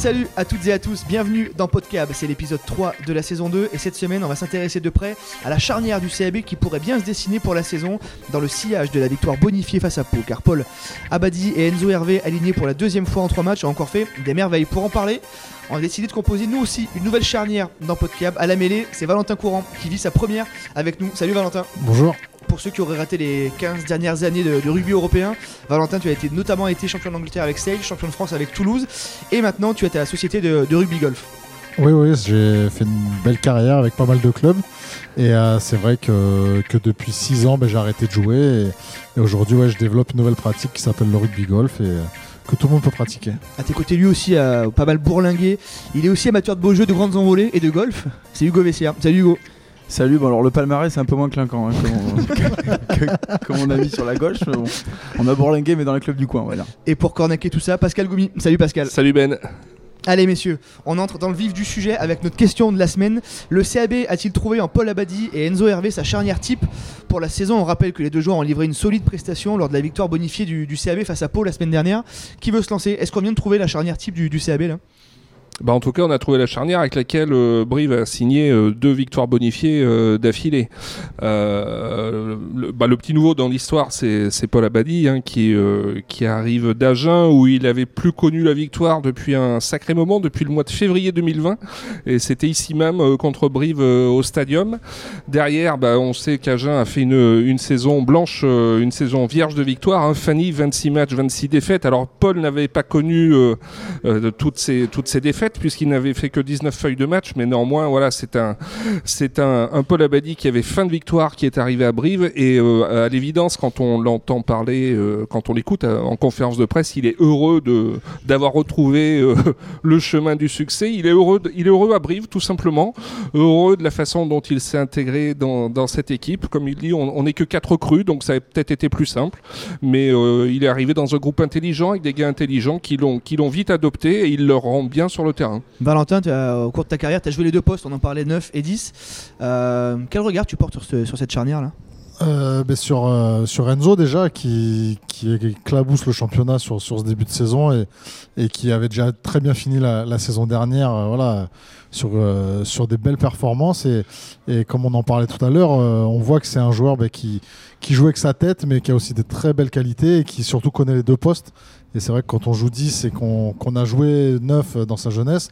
Salut à toutes et à tous, bienvenue dans Podcab, c'est l'épisode 3 de la saison 2 et cette semaine on va s'intéresser de près à la charnière du CAB qui pourrait bien se dessiner pour la saison dans le sillage de la victoire bonifiée face à Pau car Paul Abadi et Enzo Hervé alignés pour la deuxième fois en trois matchs ont encore fait des merveilles. Pour en parler, on a décidé de composer nous aussi une nouvelle charnière dans Podcab. À la mêlée, c'est Valentin Courant qui vit sa première avec nous. Salut Valentin Bonjour. Pour ceux qui auraient raté les 15 dernières années de, de rugby européen, Valentin, tu as été notamment été champion d'Angleterre avec Sale, champion de France avec Toulouse, et maintenant tu es à la société de, de rugby golf. Oui, oui, j'ai fait une belle carrière avec pas mal de clubs. Et euh, c'est vrai que, que depuis 6 ans, ben, j'ai arrêté de jouer. Et, et aujourd'hui, ouais, je développe une nouvelle pratique qui s'appelle le rugby golf et euh, que tout le monde peut pratiquer. À tes côtés, lui aussi a pas mal bourlingué. Il est aussi amateur de beaux jeux, de grandes envolées et de golf. C'est Hugo Vessière. Salut Hugo. Salut, bon alors le palmarès c'est un peu moins clinquant hein, que, mon, que- que- que mon ami sur la gauche. bon, on a bourlingué mais dans les clubs du coin, voilà. Et pour cornaquer tout ça, Pascal Goumi. Salut Pascal. Salut Ben. Allez messieurs, on entre dans le vif du sujet avec notre question de la semaine. Le CAB a-t-il trouvé en Paul Abadi et Enzo Hervé sa charnière type pour la saison? On rappelle que les deux joueurs ont livré une solide prestation lors de la victoire bonifiée du, du CAB face à Pau la semaine dernière. Qui veut se lancer? Est-ce qu'on vient de trouver la charnière type du, du CAB là? Bah, en tout cas, on a trouvé la charnière avec laquelle euh, Brive a signé euh, deux victoires bonifiées euh, d'affilée. Le, bah, le petit nouveau dans l'histoire, c'est Paul Abadi hein, qui, arrive d'Agen où il avait plus connu la victoire depuis un sacré moment, depuis le mois de février 2020. Et c'était ici même contre Brive au Stadium. Derrière, bah, on sait qu'Agen a fait une, saison blanche, une saison vierge de victoire. Hein. Fanny, 26 matchs, 26 défaites. Alors Paul n'avait pas connu toutes ces défaites puisqu'il n'avait fait que 19 feuilles de match mais néanmoins voilà c'est un c'est un, un Paul Abadi qui avait fin de victoire qui est arrivé à Brive et euh, à l'évidence quand on l'entend parler euh, quand on l'écoute euh, en conférence de presse il est heureux de d'avoir retrouvé le chemin du succès. Il est heureux il est heureux à Brive tout simplement. Heureux de la façon dont il s'est intégré dans, cette équipe. Comme il dit on n'est que quatre recrues donc ça a peut-être été plus simple. Mais il est arrivé dans un groupe intelligent avec des gars intelligents qui l'ont qui l'ont vite adopté et il le rend bien sur le terrain. Valentin, au cours de ta carrière, tu as joué les deux postes, on en parlait 9 et 10. Euh, quel regard tu portes sur, ce- sur cette charnière là? Euh, ben, sur, euh, sur Enzo déjà, qui, qui éclabousse le championnat sur, sur ce début de saison et, et qui avait déjà très bien fini la, la saison dernière euh, voilà, sur, euh, sur des belles performances. Et, et comme on en parlait tout à l'heure, euh, on voit que c'est un joueur ben, qui, qui joue avec sa tête, mais qui a aussi des très belles qualités et qui surtout connaît les deux postes. Et c'est vrai que quand on joue 10 et qu'on qu'on a joué 9 dans sa jeunesse,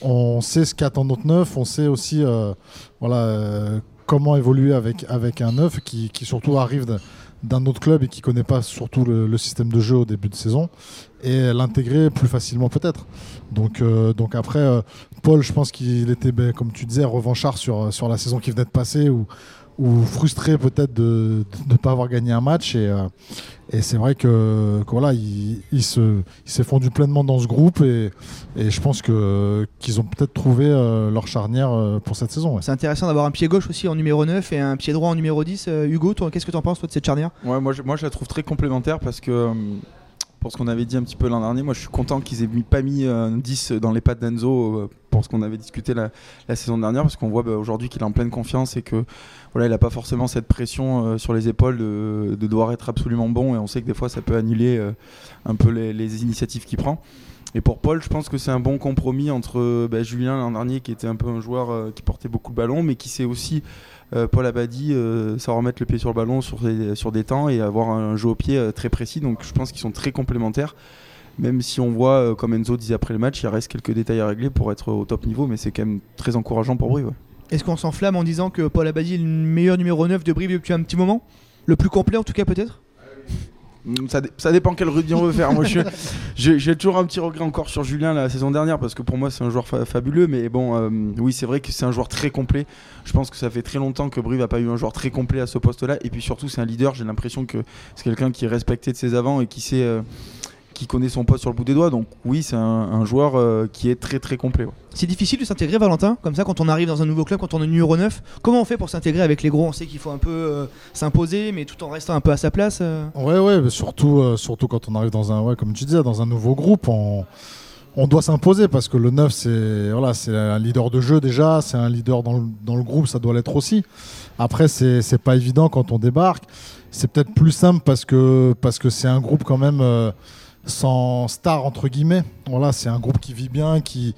on sait ce qu'attend notre 9, on sait aussi euh, voilà, euh, comment évoluer avec, avec un 9 qui, qui surtout arrive d'un- autre club et qui connaît pas surtout le, système de jeu au début de saison et l'intégrer plus facilement peut-être. Donc, euh, donc après, euh, Paul, je pense qu'il était, ben, comme tu disais, revanchard sur, sur la saison qui venait de passer ou frustré peut-être de ne pas avoir gagné un match. Et, euh, et c'est vrai que, que voilà, il, il se, il s'est fondu pleinement dans ce groupe et, et je pense que, qu'ils ont peut-être trouvé euh, leur charnière euh, pour cette saison. ouais. C'est intéressant d'avoir un pied gauche aussi en numéro 9 et un pied droit en numéro 10. Euh, Hugo, toi, qu'est-ce que tu en penses toi, de cette charnière? Ouais, moi, je, moi je la trouve très complémentaire parce que euh, pour ce qu'on avait dit un petit peu l'an dernier, moi je suis content qu'ils aient pas mis euh, un 10 dans les pattes d'Enzo euh, pour ce qu'on avait discuté la, saison dernière parce qu'on voit bah, aujourd'hui qu'il est en pleine confiance et que voilà, il n'a pas forcément cette pression euh, sur les épaules de, de devoir être absolument bon et on sait que des fois ça peut annuler euh, un peu les initiatives qu'il prend. Et pour Paul, je pense que c'est un bon compromis entre euh, bah, Julien l'an dernier qui était un peu un joueur euh, qui portait beaucoup le ballon mais qui sait aussi euh, Paul Abadi savoir remettre le pied sur le ballon sur des, temps et avoir un jeu au pied très précis. Donc je pense qu'ils sont très complémentaires. Même si on voit, comme Enzo disait après le match, il reste quelques détails à régler pour être au top niveau, mais c'est quand même très encourageant pour Brive. Est-ce qu'on s'enflamme en disant que Paul Abadi est le meilleur numéro 9 de Brive depuis un petit moment? Le plus complet en tout cas peut-être? Ça, dé- ça dépend quel rugby on veut faire. Moi, j'ai j'ai toujours un petit regret encore sur Julien la saison dernière parce que pour moi c'est un joueur fa- fabuleux. Mais bon, euh, oui, c'est vrai que c'est un joueur très complet. Je pense que ça fait très longtemps que Brive n'a pas eu un joueur très complet à ce poste-là. Et puis surtout, c'est un leader. J'ai l'impression que c'est quelqu'un qui est respecté de ses avants et qui sait, euh, qui connaît son poste sur le bout des doigts. Donc oui, c'est un, un joueur euh, qui est très très complet. ouais. C'est difficile de s'intégrer, Valentin, comme ça, quand on arrive dans un nouveau club, quand on est numéro 9. Comment on fait pour s'intégrer avec les gros? On sait qu'il faut un peu euh, s'imposer, mais tout en restant un peu à sa place. euh? Ouais, ouais, mais surtout, euh, surtout quand on arrive dans un, ouais, comme tu disais, dans un nouveau groupe, on, on doit s'imposer parce que le 9, c'est voilà, c'est un leader de jeu déjà, c'est un leader dans le, dans le groupe, ça doit l'être aussi. Après, c'est c'est pas évident quand on débarque. C'est peut-être plus simple parce que parce que c'est un groupe quand même. euh, sans star entre guillemets. Voilà, c'est un groupe qui vit bien, qui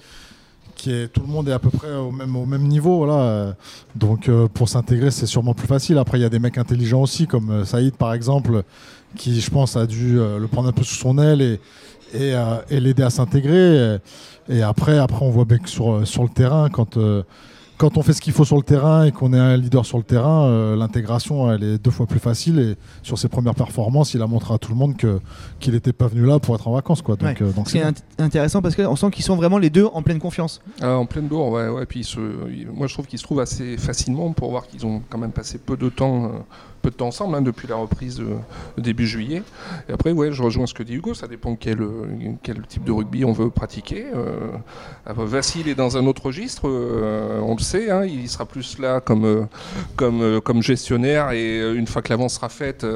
qui est tout le monde est à peu près au même au même niveau. Voilà, donc pour s'intégrer, c'est sûrement plus facile. Après, il y a des mecs intelligents aussi, comme Saïd par exemple, qui je pense a dû le prendre un peu sous son aile et et, et l'aider à s'intégrer. Et après, après, on voit que sur, sur le terrain, quand, euh, quand on fait ce qu'il faut sur le terrain et qu'on est un leader sur le terrain, euh, l'intégration, elle est deux fois plus facile. Et sur ses premières performances, il a montré à tout le monde que, qu'il n'était pas venu là pour être en vacances. Quoi. Donc, euh, donc c'est intéressant parce qu'on sent qu'ils sont vraiment les deux en pleine confiance. Ah, en pleine bourre, ouais. ouais. Puis moi, je trouve qu'ils se trouvent assez facilement pour voir qu'ils ont quand même passé peu de temps peu de temps ensemble, hein, depuis la reprise de, début juillet. Et après, ouais, je rejoins ce que dit Hugo, ça dépend quel, quel type de rugby on veut pratiquer. Euh, Vassil est dans un autre registre, euh, on le hein, il sera plus là comme, euh, comme, euh, comme gestionnaire et une fois que l'avance sera faite,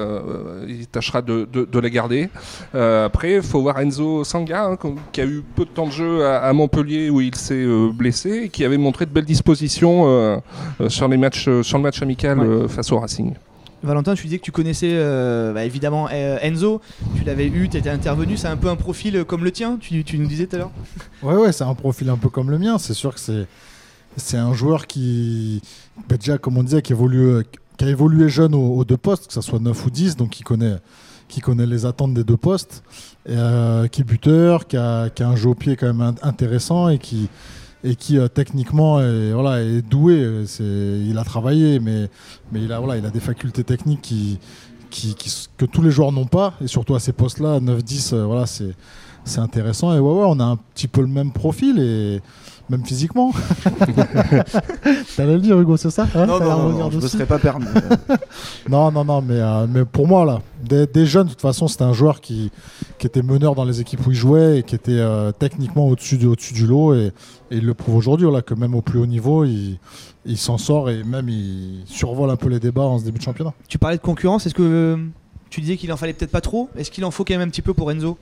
il tâchera de, de, la garder. après, il faut voir Enzo Sanga, hein, qui a eu peu de temps de jeu à, Montpellier où il s'est blessé et qui avait montré de belles dispositions sur, les matchs, sur le match amical face au Racing. Valentin, tu disais que tu connaissais euh, bah, évidemment euh, Enzo, tu l'avais eu, tu étais intervenu, c'est un peu un profil comme le tien, tu, nous disais tout à l'heure Ouais, ouais, c'est un profil un peu comme le mien, c'est sûr que c'est, c'est un joueur qui, bah, déjà comme on disait, qui, a évolué jeune aux, deux postes, que ce soit 9 ou 10, donc qui connaît, qui connaît les attentes des deux postes, euh, qui est buteur, qui a, un jeu au pied quand même intéressant et qui euh, techniquement est, doué. Il a travaillé, mais, il, a, voilà, il a des facultés techniques que tous les joueurs n'ont pas. Et surtout à ces postes-là, 9-10, euh, voilà, c'est, c'est intéressant. Et ouais, ouais, on a un petit peu le même profil. Et même physiquement. T'allais le dire, Hugo, c'est ça? Hein Non, non, je ne me serais pas permis. non, non, non, mais, euh, mais pour moi, là, des, jeunes, de toute façon, c'était un joueur qui, qui était meneur dans les équipes où il jouait et qui était euh, techniquement au-dessus au -dessus du lot. Et, il le prouve aujourd'hui, là, que même au plus haut niveau, il, il s'en sort et même il survole un peu les débats en ce début de championnat. Tu parlais de concurrence, est-ce que tu disais qu'il en fallait peut-être pas trop Est-ce qu'il en faut quand même un petit peu pour Enzo?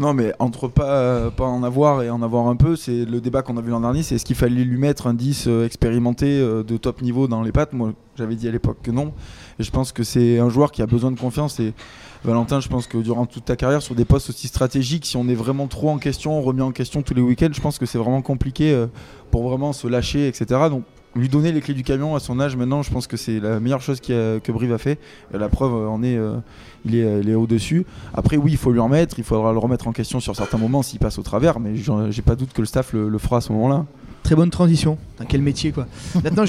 Non, mais entre pas, pas en avoir et en avoir un peu, c'est le débat qu'on a vu l'an dernier, c'est est-ce qu'il fallait lui mettre un 10 euh, expérimenté euh, de top niveau dans les pattes? Moi, j'avais dit à l'époque que non. Et je pense que c'est un joueur qui a besoin de confiance. Et Valentin, je pense que durant toute ta carrière, sur des postes aussi stratégiques, si on est vraiment trop en question, remis en question tous les week-ends, je pense que c'est vraiment compliqué euh, pour vraiment se lâcher, etc. Donc lui donner les clés du camion à son âge maintenant, je pense que c'est la meilleure chose que Brive a fait. la preuve en est, euh, il est, au-dessus. Après, oui, il faut lui en mettre, il faudra le remettre en question sur certains moments s'il passe au travers, mais j'ai pas doute que le staff le fera à ce moment-là. Très bonne transition. quel métier quoi. Maintenant,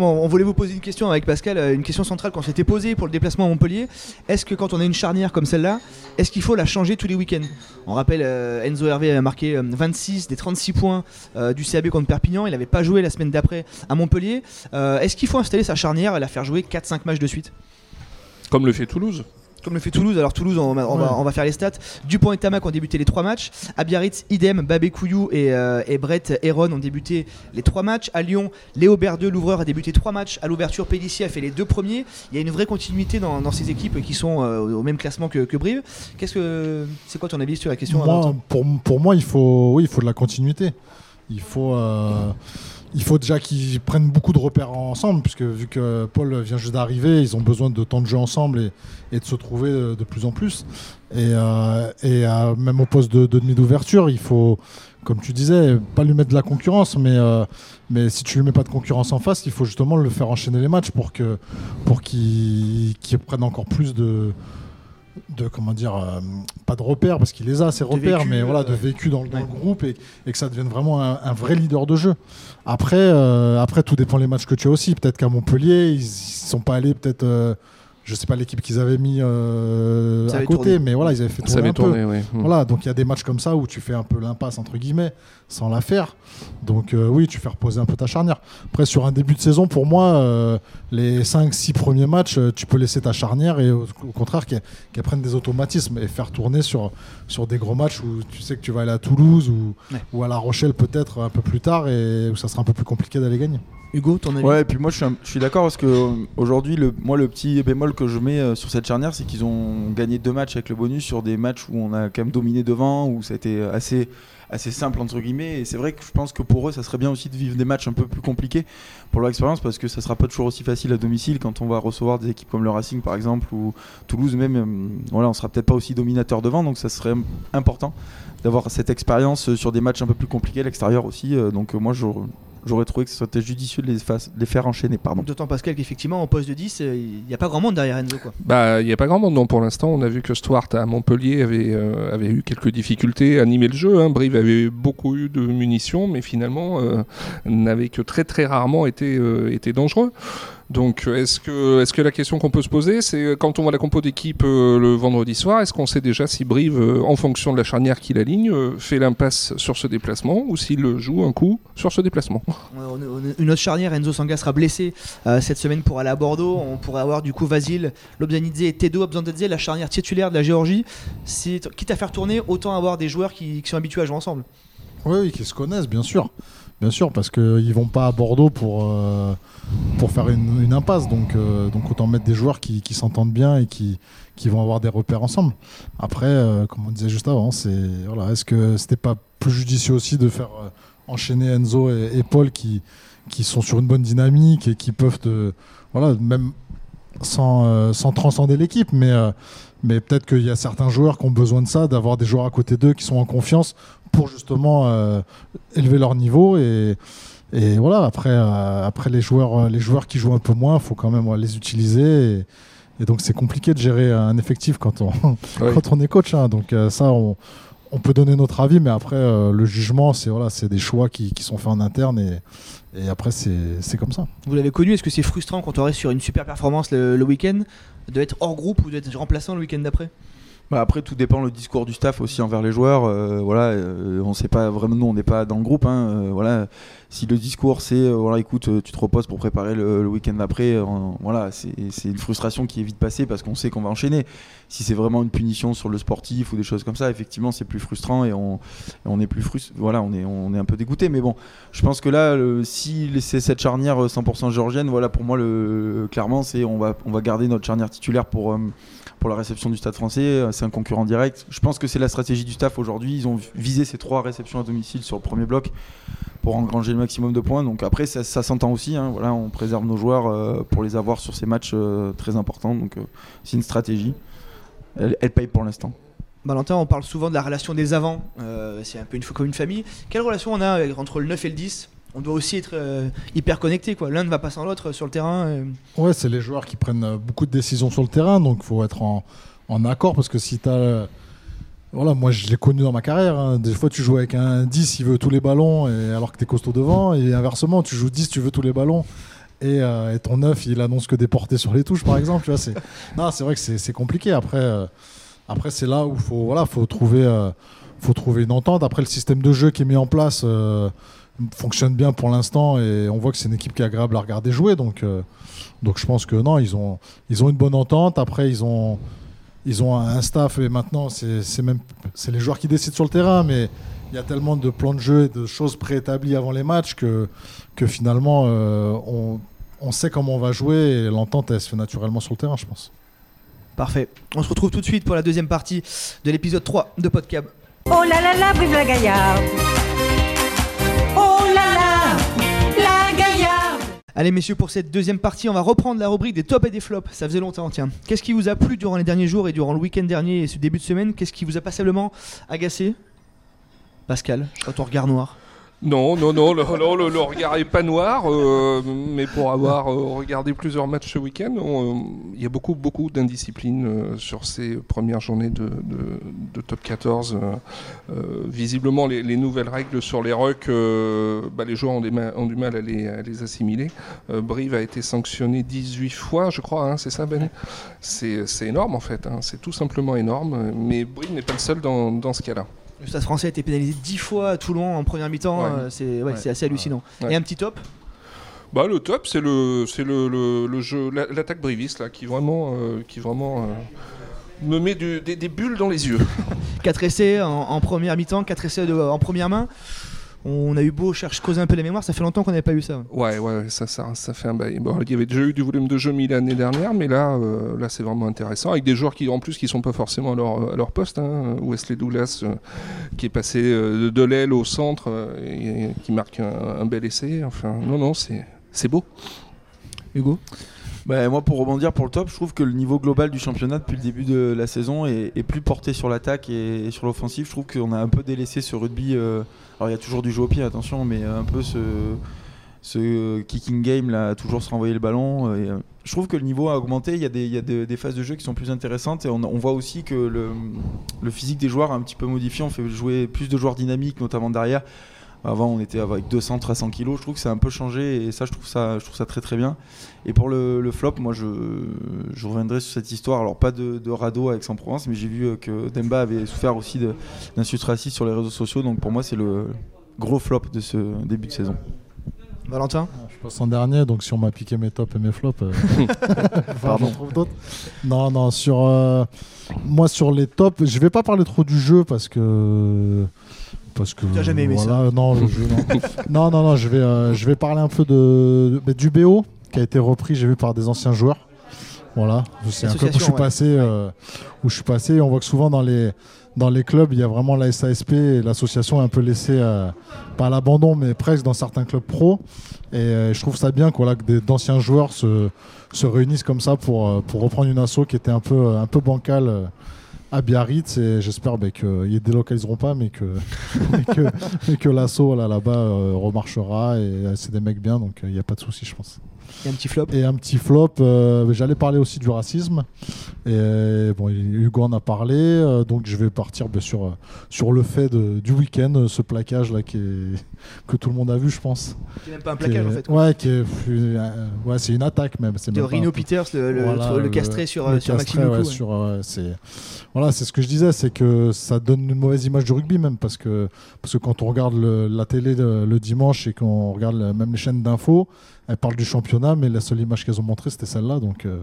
on voulait vous poser une question avec Pascal, euh, une question centrale qu'on s'était posée pour le déplacement à Montpellier. Est-ce que quand on a une charnière comme celle-là, est-ce qu'il faut la changer tous les week-ends? On rappelle, euh, Enzo Hervé a marqué 26 euh, des 36 points du CAB contre Perpignan. Il n'avait pas joué la semaine d'après à Montpellier. est-ce qu'il faut installer sa charnière et la faire jouer 4-5 matchs de suite? Comme le fait Toulouse comme le fait Toulouse. Alors Toulouse, on, va, faire les stats. Dupont et Tamac ont débuté les trois matchs. À Biarritz, idem, Babé Couillou et, euh, et, Brett Heron ont débuté les trois matchs. À Lyon, Léo Berdeux, l'ouvreur, a débuté trois matchs. À l'ouverture, Pellissier a fait les deux premiers. Il y a une vraie continuité dans, ces équipes qui sont euh, au même classement que, Brive. Qu'est-ce que c'est quoi ton avis sur la question pour, pour, moi, il faut, oui, il faut de la continuité. Il faut. Euh, il faut déjà qu'ils prennent beaucoup de repères ensemble, puisque vu que Paul vient juste d'arriver, ils ont besoin de temps de jeu ensemble et, de se trouver de plus en plus. Et, euh, euh, même au poste de, demi d'ouverture, il faut, comme tu disais, pas lui mettre de la concurrence, mais, euh, si tu lui mets pas de concurrence en face, il faut justement le faire enchaîner les matchs pour que pour qu'il prenne encore plus de de comment dire euh, pas de repères parce qu'il les a ces repères mais voilà de euh, vécu dans, le groupe et, que ça devienne vraiment un, vrai leader de jeu. Après euh, après tout dépend les matchs que tu as aussi. Peut-être qu'à Montpellier ils, ils sont pas allés peut-être je sais pas l'équipe qu'ils avaient mis euh, à côté, mais voilà, ils avaient fait tourner ça un peu. Hmm. Voilà, donc il y a des matchs comme ça où tu fais un peu l'impasse entre guillemets sans la faire. Donc euh, oui, tu fais reposer un peu ta charnière. Après sur un début de saison, pour moi, euh, les 5-6 premiers matchs, tu peux laisser ta charnière et au, contraire qu'elle prenne des automatismes et faire tourner sur sur des gros matchs où tu sais que tu vas aller à Toulouse ou, ou à La Rochelle peut-être un peu plus tard et où ça sera un peu plus compliqué d'aller gagner. Hugo, ton avis? Ouais, et puis moi je suis, suis d'accord parce que aujourd'hui, le, moi le petit bémol que je mets sur cette charnière, c'est qu'ils ont gagné deux matchs avec le bonus sur des matchs où on a quand même dominé devant, où ça a été assez assez simple entre guillemets. Et c'est vrai que je pense que pour eux ça serait bien aussi de vivre des matchs un peu plus compliqués pour leur expérience parce que ça sera pas toujours aussi facile à domicile quand on va recevoir des équipes comme le Racing par exemple ou Toulouse même euh, voilà on sera peut-être pas aussi dominateur devant. Donc ça serait important d'avoir cette expérience sur des matchs un peu plus compliqués à l'extérieur aussi euh, donc euh, moi je j'aurais trouvé que ce serait judicieux de les, faire enchaîner. Pardon. D'autant Pascal qu'effectivement en poste de 10, euh, il n'y a pas grand monde derrière Enzo. Quoi. Bah, il n'y a pas grand monde non pour l'instant. On a vu que Stuart à Montpellier avait, euh, avait eu quelques difficultés à animer le jeu. Hein. Brive avait beaucoup eu de munitions, mais finalement euh, n'avait que très très rarement été, été dangereux. Donc, est-ce que, est que la question qu'on peut se poser, c'est euh, quand on voit la compo d'équipe euh, le vendredi soir, est-ce qu'on sait déjà si Brive, euh, en fonction de la charnière qu'il aligne, fait l'impasse sur ce déplacement ou s'il joue un coup sur ce déplacement? Une autre charnière, Enzo Sanga sera blessé cette semaine pour aller à Bordeaux. On pourrait avoir du coup Vasil, Lobzanidze et Tedo Abzandadze, la charnière titulaire de la Géorgie. Quitte à faire tourner, autant avoir des joueurs qui, qui sont habitués à jouer ensemble. Oui, oui, qui se connaissent, bien sûr. Bien sûr, parce qu'ils vont pas à Bordeaux pour, euh, pour faire une, impasse. Donc, euh, donc autant mettre des joueurs qui, s'entendent bien et qui, qui vont avoir des repères ensemble. Après, euh, comme on disait juste avant, c'est voilà, est-ce que c'était pas plus judicieux aussi de faire enchaîner Enzo et, Paul qui, qui sont sur une bonne dynamique et qui peuvent voilà, même sans, sans transcender l'équipe, mais mais peut-être qu'il y a certains joueurs qui ont besoin de ça, d'avoir des joueurs à côté d'eux qui sont en confiance pour justement euh, élever leur niveau et, et voilà après euh, après les joueurs euh, les joueurs qui jouent un peu moins faut quand même les utiliser et, donc c'est compliqué de gérer un effectif quand on quand on est coach hein. donc ça on, on, peut donner notre avis mais après le jugement c'est voilà c'est des choix qui, qui, sont faits en interne et, et après c'est comme ça. Vous l'avez connu est-ce que c'est frustrant quand on reste sur une super performance le, le week-end de être hors groupe ou d'être remplaçant le week-end d'après? Bah après, tout dépend le discours du staff aussi envers les joueurs. Euh, voilà, euh, on sait pas vraiment, nous, on n'est pas dans le groupe. Hein, euh, voilà, si le discours c'est, voilà, écoute, tu te reposes pour préparer le, week-end d'après, voilà, c'est une frustration qui est vite passée parce qu'on sait qu'on va enchaîner. Si c'est vraiment une punition sur le sportif ou des choses comme ça, effectivement, c'est plus frustrant et on, on est plus frust voilà, on est, on est un peu dégoûté. Mais bon, je pense que là, si c'est cette charnière 100% géorgienne, voilà, pour moi, clairement, c'est on va, on va garder notre charnière titulaire pour pour la réception du Stade français. Euh, c'est un concurrent direct. Je pense que c'est la stratégie du staff aujourd'hui. Ils ont visé ces trois réceptions à domicile sur le premier bloc pour engranger le maximum de points. Donc après, ça, s'entend aussi. Hein. Voilà, on préserve nos joueurs euh, pour les avoir sur ces matchs euh, très importants. Donc c'est une stratégie. Elle, paye pour l'instant. Valentin, on parle souvent de la relation des avants. c'est un peu une, comme une famille. Quelle relation on a entre le 9 et le 10 on doit aussi être euh, hyper connecté. Quoi. L'un ne va pas sans l'autre sur le terrain. Euh. Ouais, c'est les joueurs qui prennent euh, beaucoup de décisions sur le terrain, donc il faut être en, accord parce que si tu as. Voilà, moi je l'ai connu dans ma carrière. Hein. Des fois, tu joues avec un 10, il veut tous les ballons, et, alors que tu es costaud devant. Et inversement, tu joues 10, tu veux tous les ballons. Et, ton 9, il annonce que des portées sur les touches, par exemple. Tu vois, c'est... Non, c'est vrai que c'est, compliqué. Après, après c'est là où il faut, voilà, faut, trouver, faut trouver une entente. Après, le système de jeu qui est mis en place fonctionne bien pour l'instant et on voit que c'est une équipe qui est agréable à regarder jouer. Donc, euh, donc je pense que non, ils ont, ils ont une bonne entente. Après, ils ont, ils ont un staff et maintenant, c'est même c'est les joueurs qui décident sur le terrain, mais il y a tellement de plans de jeu et de choses préétablies avant les matchs que, que finalement, euh, on, on, sait comment on va jouer et l'entente, elle se fait naturellement sur le terrain, je pense. Parfait. On se retrouve tout de suite pour la deuxième partie de l'épisode 3 de Podcab. Oh là là là, vive la Gaillard Allez messieurs, pour cette deuxième partie, on va reprendre la rubrique des tops et des flops. Ça faisait longtemps, tiens. Qu'est-ce qui vous a plu durant les derniers jours et durant le week-end dernier et ce début de semaine? Qu'est-ce qui vous a passablement agacé? Pascal, je vois ton regard noir. Non, non, non, le, regard est pas noir, euh, mais pour avoir euh, regardé plusieurs matchs ce week-end, euh, il y a beaucoup, beaucoup d'indiscipline sur ces premières journées de, top 14. visiblement, les, nouvelles règles sur les rucks, bah, les joueurs ont, du mal à les, assimiler. Brive a été sanctionné 18 fois, je crois, hein, c'est ça, Ben? C'est énorme en fait, hein, c'est tout simplement énorme, mais Brive n'est pas le seul dans ce cas-là. Le Stade français a été pénalisé 10 fois à Toulon en première mi-temps. Euh, c'est assez hallucinant. Et un petit top? Bah, le top, c'est le, c'est le, le, jeu, l'attaque briviste là, qui vraiment, euh, qui vraiment euh, me met des, bulles dans les yeux. 4 essais en, première mi-temps, 4 essais en première main. On a eu beau chercher, creuser un peu les mémoires, ça fait longtemps qu'on n'avait pas eu ça. Ouais, ouais, ça, ça, ça fait un bail. Bon, il y avait déjà eu du volume de jeu mis l'année dernière, mais là, euh, là c'est vraiment intéressant. Avec des joueurs qui, en plus, qui sont pas forcément à leur, à leur poste. Hein. Wesley Douglas, euh, qui est passé euh, de l'aile au centre et, et qui marque un, un bel essai. Enfin, non, non, c'est c'est beau. Hugo? Bah, moi, pour rebondir pour le top, je trouve que le niveau global du championnat depuis le début de la saison est, plus porté sur l'attaque et, sur l'offensive. Je trouve qu'on a un peu délaissé ce rugby. euh, alors, il y a toujours du jeu au pied, attention, mais un peu ce, kicking game là, toujours se renvoyer le ballon. Et, euh, je trouve que le niveau a augmenté. Il y a des, phases de jeu qui sont plus intéressantes et on, on voit aussi que le, le physique des joueurs a un petit peu modifié. On fait jouer plus de joueurs dynamiques, notamment derrière. Avant, on était avec 200, 300 kilos. Je trouve que ça a un peu changé et ça, je trouve ça, je trouve ça très très bien. Et pour le, le flop, moi, je, je reviendrai sur cette histoire. Alors, pas de, de radeau avec Aix-en-Provence, mais j'ai vu euh, que Demba avait souffert aussi d'insultes racistes sur les réseaux sociaux. Donc, pour moi, c'est le gros flop de ce début de saison. Valentin? Je passe en dernier, donc si on m'a piqué mes tops et mes flops, euh, Pardon. j'en trouve d'autres. Non, non, sur euh, moi sur les tops, je vais pas parler trop du jeu parce que parce que T'as jamais aimé voilà, non, jeu, non. non, non, non, je vais euh, je vais parler un peu de, de- du BO qui a été repris, j'ai vu par des anciens joueurs. Voilà, c'est un club où je suis ouais. passé, euh, où je suis passé. On voit que souvent dans les dans les clubs, il y a vraiment la SASP et l'association est un peu laissée euh, pas à l'abandon, mais presque dans certains clubs pro. Et euh, je trouve ça bien quoi, là, que d'anciens joueurs se, se réunissent comme ça pour, pour reprendre une asso qui était un peu, un peu bancale à Biarritz. Et j'espère bah, qu'ils ne délocaliseront pas, mais que, l'asso là, là-bas euh, remarchera. Et euh, c'est des mecs bien, donc il n'y a pas de souci, je pense. A un petit flop. Et un petit flop, euh, j'allais parler aussi du racisme. Et euh, bon, Hugo en a parlé, euh, donc je vais partir bien sûr sur le fait de- du week-end, ce plaquage là qui est, que tout le monde a vu, je pense. C'est même pas un Qui plaquage est- en fait. quoi. Ouais, qui est, euh, ouais, c'est une attaque même. De un- Peters, le, le, Voilà, le castré sur, le sur castré, Maxime ouais, Lecou, ouais. sur, euh, c'est voilà, c'est ce que je disais, c'est que ça donne une mauvaise image du rugby même parce que parce que quand on regarde le- la télé le, le dimanche et qu'on regarde même les chaînes d'infos, elles parlent du championnat, mais la seule image qu'elles ont montrée c'était celle-là, donc euh,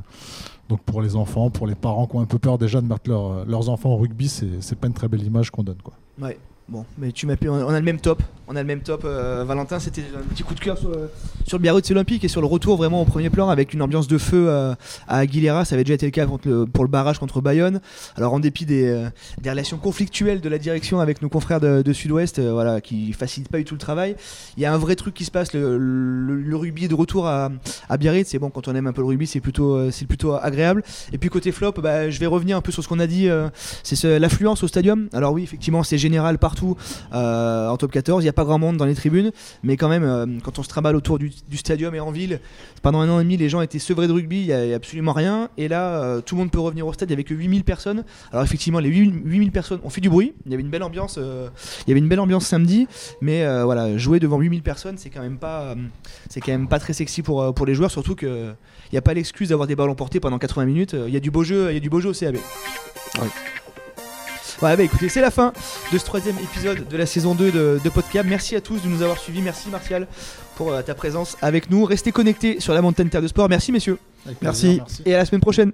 donc pour les enfants, pour les parents qui ont un peu peur déjà de mettre leur- leurs enfants au rugby, c'est c'est pas une très belle image qu'on donne quoi. Ouais. Bon, mais tu m'as on a le même top. On a le même top. euh, Valentin, c'était un petit coup de cœur sur le, sur Biarritz Olympique et sur le retour vraiment au premier plan avec une ambiance de feu euh, à Aguilera. Ça avait déjà été le cas pour le barrage contre Bayonne. Alors en dépit des, euh, relations conflictuelles de la direction avec nos confrères de, Sud-Ouest, euh, voilà, qui facilitent pas du tout le travail, il y a un vrai truc qui se passe. Le, le- rugby de retour à, à Biarritz. C'est bon quand on aime un peu le rugby, c'est plutôt, euh, c'est plutôt agréable. Et puis côté flop, bah, je vais revenir un peu sur ce qu'on a dit. euh, c'est ce- l'affluence au stadium. Alors oui, effectivement, c'est général partout euh, en top 14. Il n'y a pas grand monde dans les tribunes, mais quand même, euh, quand on se trimballe autour du, du stadium et en ville, pendant un an et demi, les gens étaient sevrés de rugby, il n'y a, absolument rien. Et là, euh, tout le monde peut revenir au stade, il n'y avait que 8000 personnes. Alors effectivement, les 8000 8000 personnes ont fait du bruit. Il y avait une belle ambiance, euh, il y avait une belle ambiance samedi, mais voilà, jouer devant 8000 personnes, c'est quand même pas, c'est quand même pas très sexy pour, pour les joueurs, surtout que il n'y a pas l'excuse d'avoir des ballons portés pendant 80 minutes. Il y a du beau jeu, il y a du beau jeu au CAB. Bah écoutez, c'est la fin de ce troisième épisode de la saison 2 de, de Podcab. Merci à tous de nous avoir suivis. Merci Martial pour euh, ta présence avec nous. Restez connectés sur la montagne Terre de Sport. Merci messieurs. Merci. Et à la semaine prochaine.